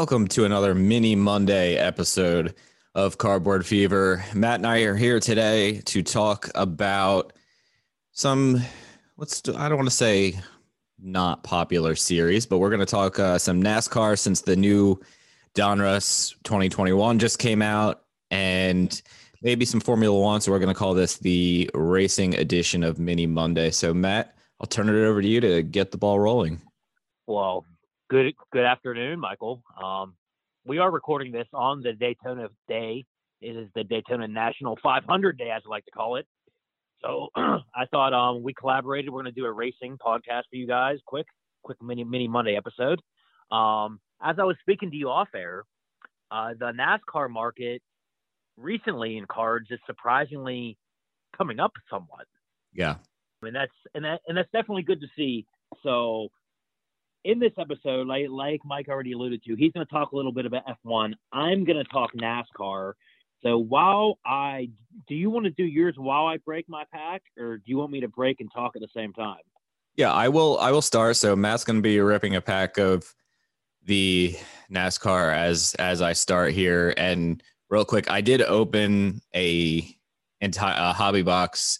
Welcome to another mini Monday episode of Cardboard Fever. Matt and I are here today to talk about some, let's, I don't want to say not popular series, but we're going to talk uh, some NASCAR since the new Donruss 2021 just came out and maybe some Formula One. So we're going to call this the racing edition of Mini Monday. So, Matt, I'll turn it over to you to get the ball rolling. Well, good good afternoon, Michael. Um, we are recording this on the Daytona day. It is the Daytona National 500 Day, as I like to call it. So I thought um, we collaborated. We're going to do a racing podcast for you guys. Quick, quick mini mini Monday episode. Um, as I was speaking to you off air, uh, the NASCAR market recently in cards is surprisingly coming up somewhat. Yeah, I mean that's and that and that's definitely good to see. So in this episode, like like Mike already alluded to, he's going to talk a little bit about F1. I'm going to talk NASCAR. So while I do you want to do yours while I break my pack, or do you want me to break and talk at the same time? Yeah, I will. I will start. So Matt's going to be ripping a pack of the NASCAR as as I start here. And real quick, I did open a entire hobby box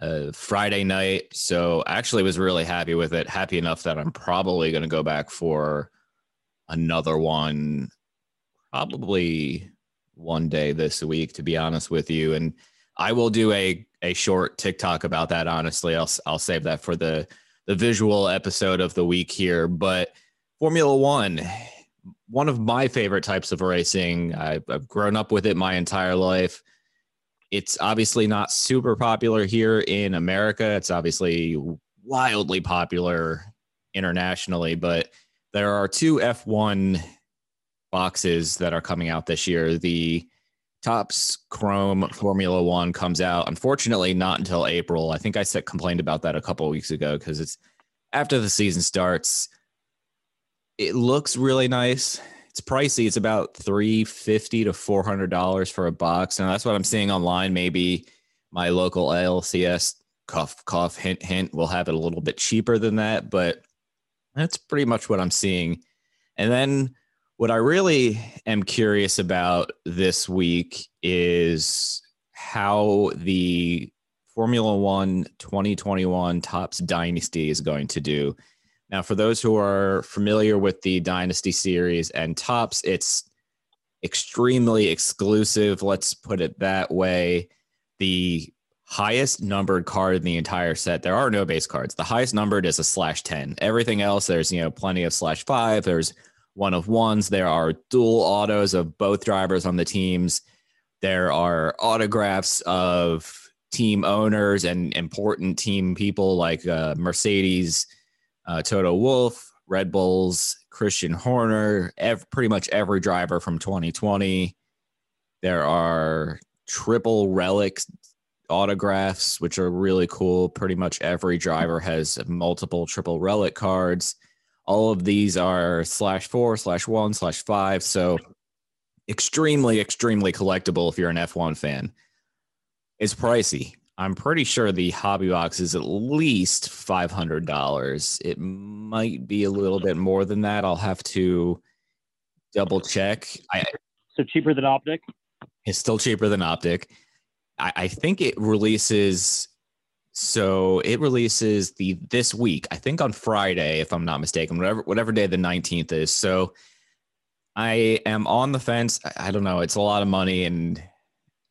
uh, Friday night. So actually was really happy with it. Happy enough that I'm probably going to go back for another one, probably one day this week, to be honest with you. And I will do a a short TikTok about that. Honestly, I'll I'll save that for the the visual episode of the week here. But Formula One, one of my favorite types of racing. I've, I've grown up with it my entire life it's obviously not super popular here in America. It's obviously wildly popular internationally, but there are two F1 boxes that are coming out this year. The Topps Chrome Formula One comes out, unfortunately, not until April. I think I said complained about that a couple weeks ago because it's after the season starts. It looks really nice it's pricey. It's about three fifty to four hundred dollars for a box, and that's what I'm seeing online. Maybe my local ALCS cough cough hint hint will have it a little bit cheaper than that, but that's pretty much what I'm seeing. And then what I really am curious about this week is how the Formula One 2021 Topps Dynasty is going to do. Now, for those who are familiar with the Dynasty series and Topps, it's extremely exclusive. Let's put it that way. The highest numbered card in the entire set. There are no base cards. The highest numbered is a slash 10. Everything else, there's, you know, plenty of slash five. There's one of ones. There are dual autos of both drivers on the teams. There are autographs of team owners and important team people like uh, Mercedes, uh, Toto Wolff, Red Bulls, Christian Horner, ev- pretty much every driver from 2020. There are triple relics autographs, which are really cool. Pretty much every driver has multiple triple relic cards. All of these are slash four, slash one, slash five. So extremely, extremely collectible if you're an F1 fan. It's pricey. I'm pretty sure the hobby box is at least five hundred dollars. It might be a little bit more than that. I'll have to double check. I, so cheaper than Optic? It's still cheaper than Optic. I, I think it releases. So it releases the this week. I think on Friday, if I'm not mistaken, whatever whatever day the 19th is. So I am on the fence. I, I don't know. It's a lot of money, and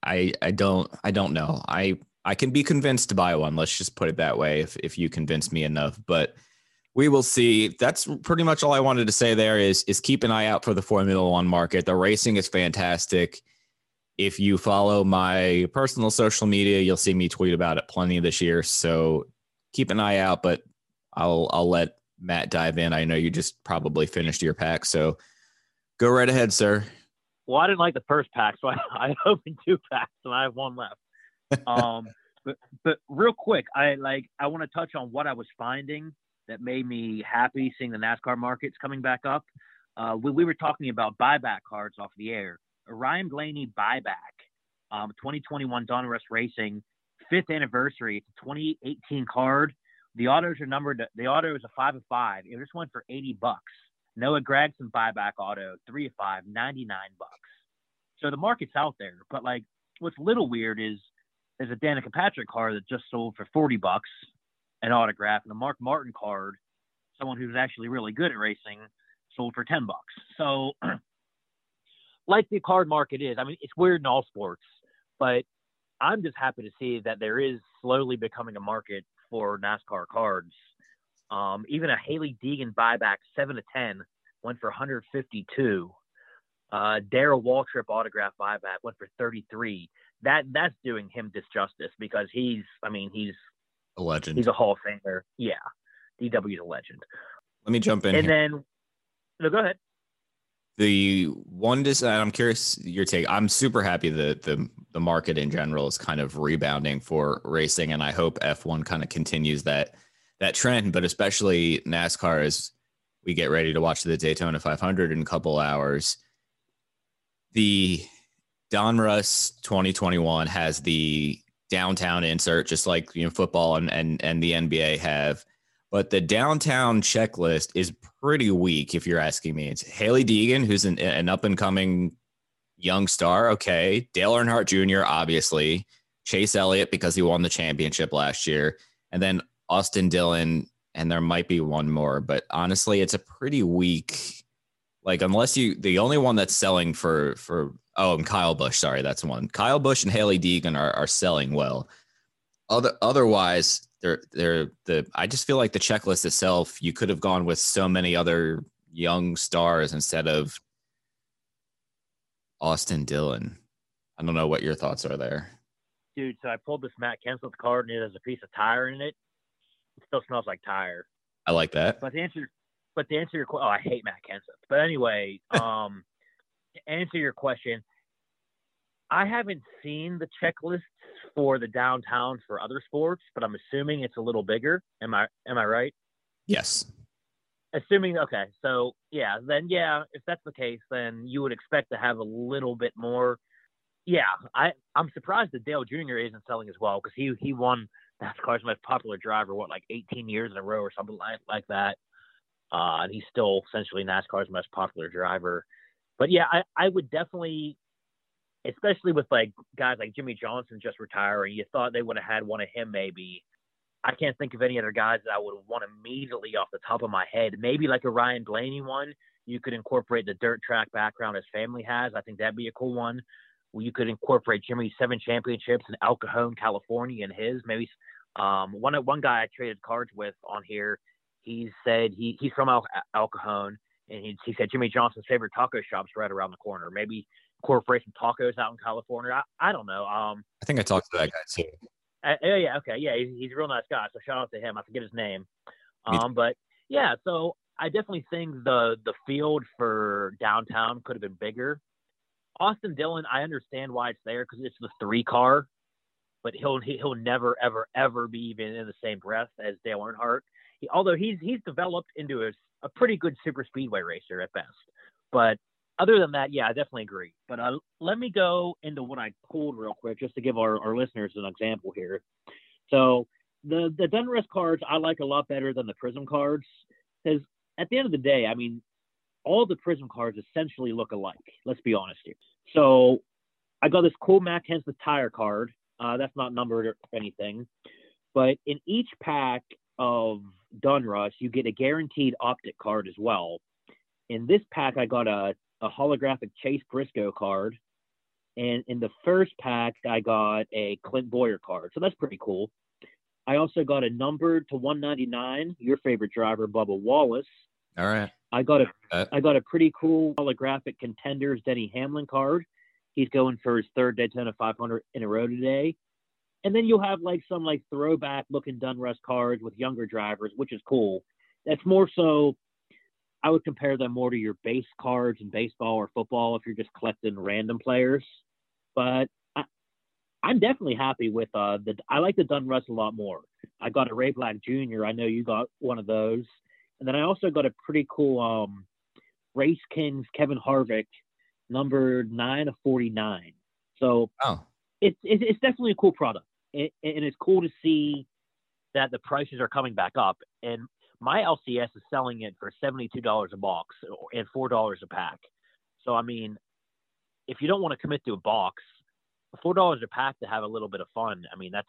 I I don't I don't know. I I can be convinced to buy one. Let's just put it that way. If if you convince me enough, but we will see. That's pretty much all I wanted to say. There is is keep an eye out for the Formula One market. The racing is fantastic. If you follow my personal social media, you'll see me tweet about it plenty this year. So keep an eye out. But I'll I'll let Matt dive in. I know you just probably finished your pack, so go right ahead, sir. Well, I didn't like the first pack, so I, I opened two packs and I have one left um, but but real quick, I like I want to touch on what I was finding that made me happy seeing the NASCAR markets coming back up. Uh, we, we were talking about buyback cards off the air. Ryan Blaney buyback, um, 2021 Donruss Racing, fifth anniversary. It's a 2018 card. The autos are numbered. The auto is a five of five. It just went for 80 bucks. Noah Gragson buyback auto, three of five, 99 bucks. So the market's out there. But like what's a little weird is there's a Danica Patrick card that just sold for 40 bucks an autograph and a Mark Martin card, someone who's actually really good at racing, sold for 10 bucks. So like the card market is, I mean, it's weird in all sports, but I'm just happy to see that there is slowly becoming a market for NASCAR cards. Um, even a Hailie Deegan buyback, seven to ten, went for 152. Uh, Darrell Waltrip autograph buyback went for 33. That that's doing him disjustice because he's, I mean, he's a legend. He's a Hall of Famer. Yeah, DW's a legend. Let me jump in. And here. then, no, go ahead. The one design, I'm curious your take. I'm super happy that the the market in general is kind of rebounding for racing, and I hope F1 kind of continues that that trend. But especially NASCAR as we get ready to watch the Daytona 500 in a couple hours. The Donruss 2021 has the downtown insert, just like you know football and and and the NBA have but the downtown checklist is pretty weak if you're asking me. It's Hailie Deegan, who's an, an up and coming young star. Okay. Dale Earnhardt Jr., obviously. Chase Elliott, because he won the championship last year. And then Austin Dillon, and there might be one more, but honestly, it's a pretty weak. Like, unless you, the only one that's selling for, for, oh, and Kyle Busch, sorry, that's one. Kyle Busch and Hailie Deegan are, are selling well. Other, otherwise, they're they're the I just feel like the checklist itself, you could have gone with so many other young stars instead of Austin Dillon. I don't know what your thoughts are there. Dude, so I pulled this Matt Kenseth card and it has a piece of tire in it. It still smells like tire. I like that. But to answer but to answer your question, oh, I hate Matt Kenseth. But anyway, um, to answer your question, I haven't seen the checklists for the downtown for other sports, but I'm assuming it's a little bigger. Am I am I right? Yes. Assuming okay, so yeah, then yeah, if that's the case, then you would expect to have a little bit more. Yeah, I I'm surprised that Dale Jr. isn't selling as well because he he won NASCAR's most popular driver what like 18 years in a row or something like like that, uh, and he's still essentially NASCAR's most popular driver. But yeah, I I would definitely especially with like guys like Jimmie Johnson just retiring, you thought they would have had one of him maybe. I can't think of any other guys that I would want immediately off the top of my head. Maybe like a Ryan Blaney one. You could incorporate the dirt track background his family has. I think that'd be a cool one. You could incorporate Jimmie's seven championships in El Cajon, California, and his. Maybe um, one one guy I traded cards with on here. He said he he's from El, El Cajon, and he, he said Jimmie Johnson's favorite taco shop's right around the corner. Maybe incorporate some tacos out in California. I, I don't know. Um, I think I talked to that guy too. Uh, yeah, okay, yeah, he's, he's a real nice guy. So shout out to him. I forget his name. Um, but yeah, so I definitely think the the field for downtown could have been bigger. Austin Dillon, I understand why it's there because it's the three car, but he'll he'll never ever ever be even in the same breath as Dale Earnhardt. He, although he's he's developed into a, a pretty good super speedway racer at best, but other than that, yeah, I definitely agree. But uh, let me go into what I pulled real quick just to give our, our listeners an example here. So the the Donruss cards I like a lot better than the Prism cards because at the end of the day, I mean, all the Prism cards essentially look alike. Let's be honest here. So I got this cool Matt Kenseth tire card. Uh, that's not numbered or anything, but in each pack of Donruss, you get a guaranteed optic card as well. In this pack, I got a a holographic Chase Briscoe card. And in the first pack, I got a Clint Bowyer card. So that's pretty cool. I also got a numbered to 199, your favorite driver, Bubba Wallace. All right. I got a uh, I got a pretty cool holographic contenders Denny Hamlin card. He's going for his third Daytona 500 in a row today. And then you'll have like some like throwback looking Donruss cards with younger drivers, which is cool. That's more so I would compare them more to your base cards in baseball or football if you're just collecting random players. But I, am definitely happy with uh, the. I like the Donruss a lot more. I got a Ray Black Jr. I know you got one of those, and then I also got a pretty cool um, Race Kings Kevin Harvick, number nine of forty nine. So oh. it's it's definitely a cool product, it, and it's cool to see that the prices are coming back up. And my LCS is selling it for seventy-two dollars a box and four dollars a pack. So I mean, if you don't want to commit to a box, four dollars a pack to have a little bit of fun. I mean, that's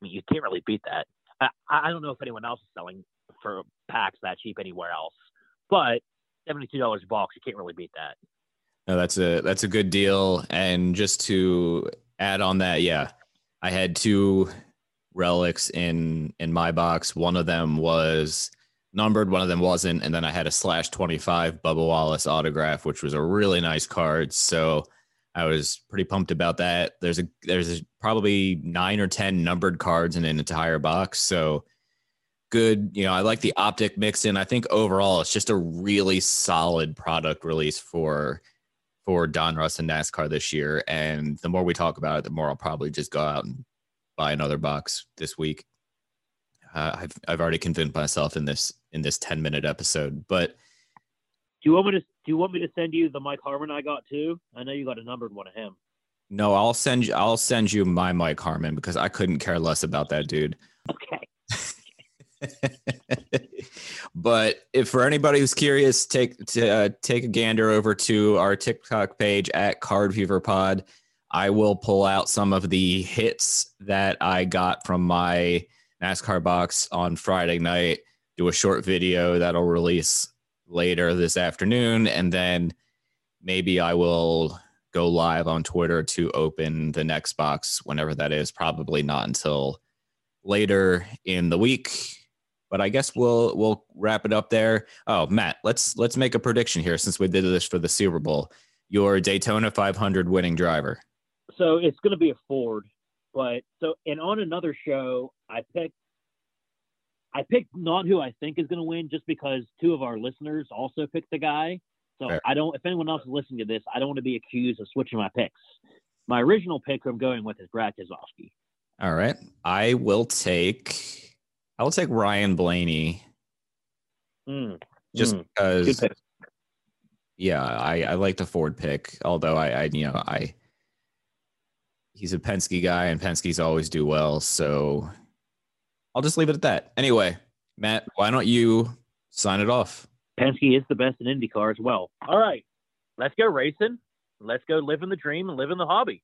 I mean, you can't really beat that. I, I don't know if anyone else is selling for packs that cheap anywhere else, but seventy-two dollars a box, you can't really beat that. No, that's a that's a good deal. And just to add on that, yeah, I had two relics in in my box. One of them was numbered, one of them wasn't, and then I had a slash twenty five Bubba Wallace autograph, which was a really nice card. So I was pretty pumped about that. There's a there's probably nine or ten numbered cards in an entire box, so good. You know, I like the optic mix in. I think overall, it's just a really solid product release for for Donruss and NASCAR this year. And the more we talk about it, the more I'll probably just go out and buy another box this week. Uh, I've I've already convinced myself in this in this ten minute episode. But do you want me to do you want me to send you the Mike Harmon I got too? I know you got a numbered one of him. No, I'll send you I'll send you my Mike Harmon because I couldn't care less about that dude. Okay. but if for anybody who's curious, take to, uh, take a gander over to our TikTok page at Card Fever Pod. I will pull out some of the hits that I got from my NASCAR box on Friday night. Do a short video that'll release later this afternoon, and then maybe I will go live on Twitter to open the next box whenever that is. Probably not until later in the week but I guess we'll we'll wrap it up there. Oh, Matt, let's let's make a prediction here since we did this for the Super Bowl. Your Daytona 500 winning driver. So it's going to be a Ford, but so and on another show, I picked I picked not who I think is going to win, just because two of our listeners also picked the guy. So Fair. I don't. If anyone else is listening to this, I don't want to be accused of switching my picks. My original pick I'm going with is Brad Keselowski. All right, I will take. I will take Ryan Blaney. Mm. Just mm. because yeah, I, I like the Ford pick, although I, I you know, I he's a Penske guy and Penske's always do well. So I'll just leave it at that. Anyway, Matt, why don't you sign it off? Penske is the best in IndyCar as well. All right, let's go racing. Let's go living the dream and living the hobby.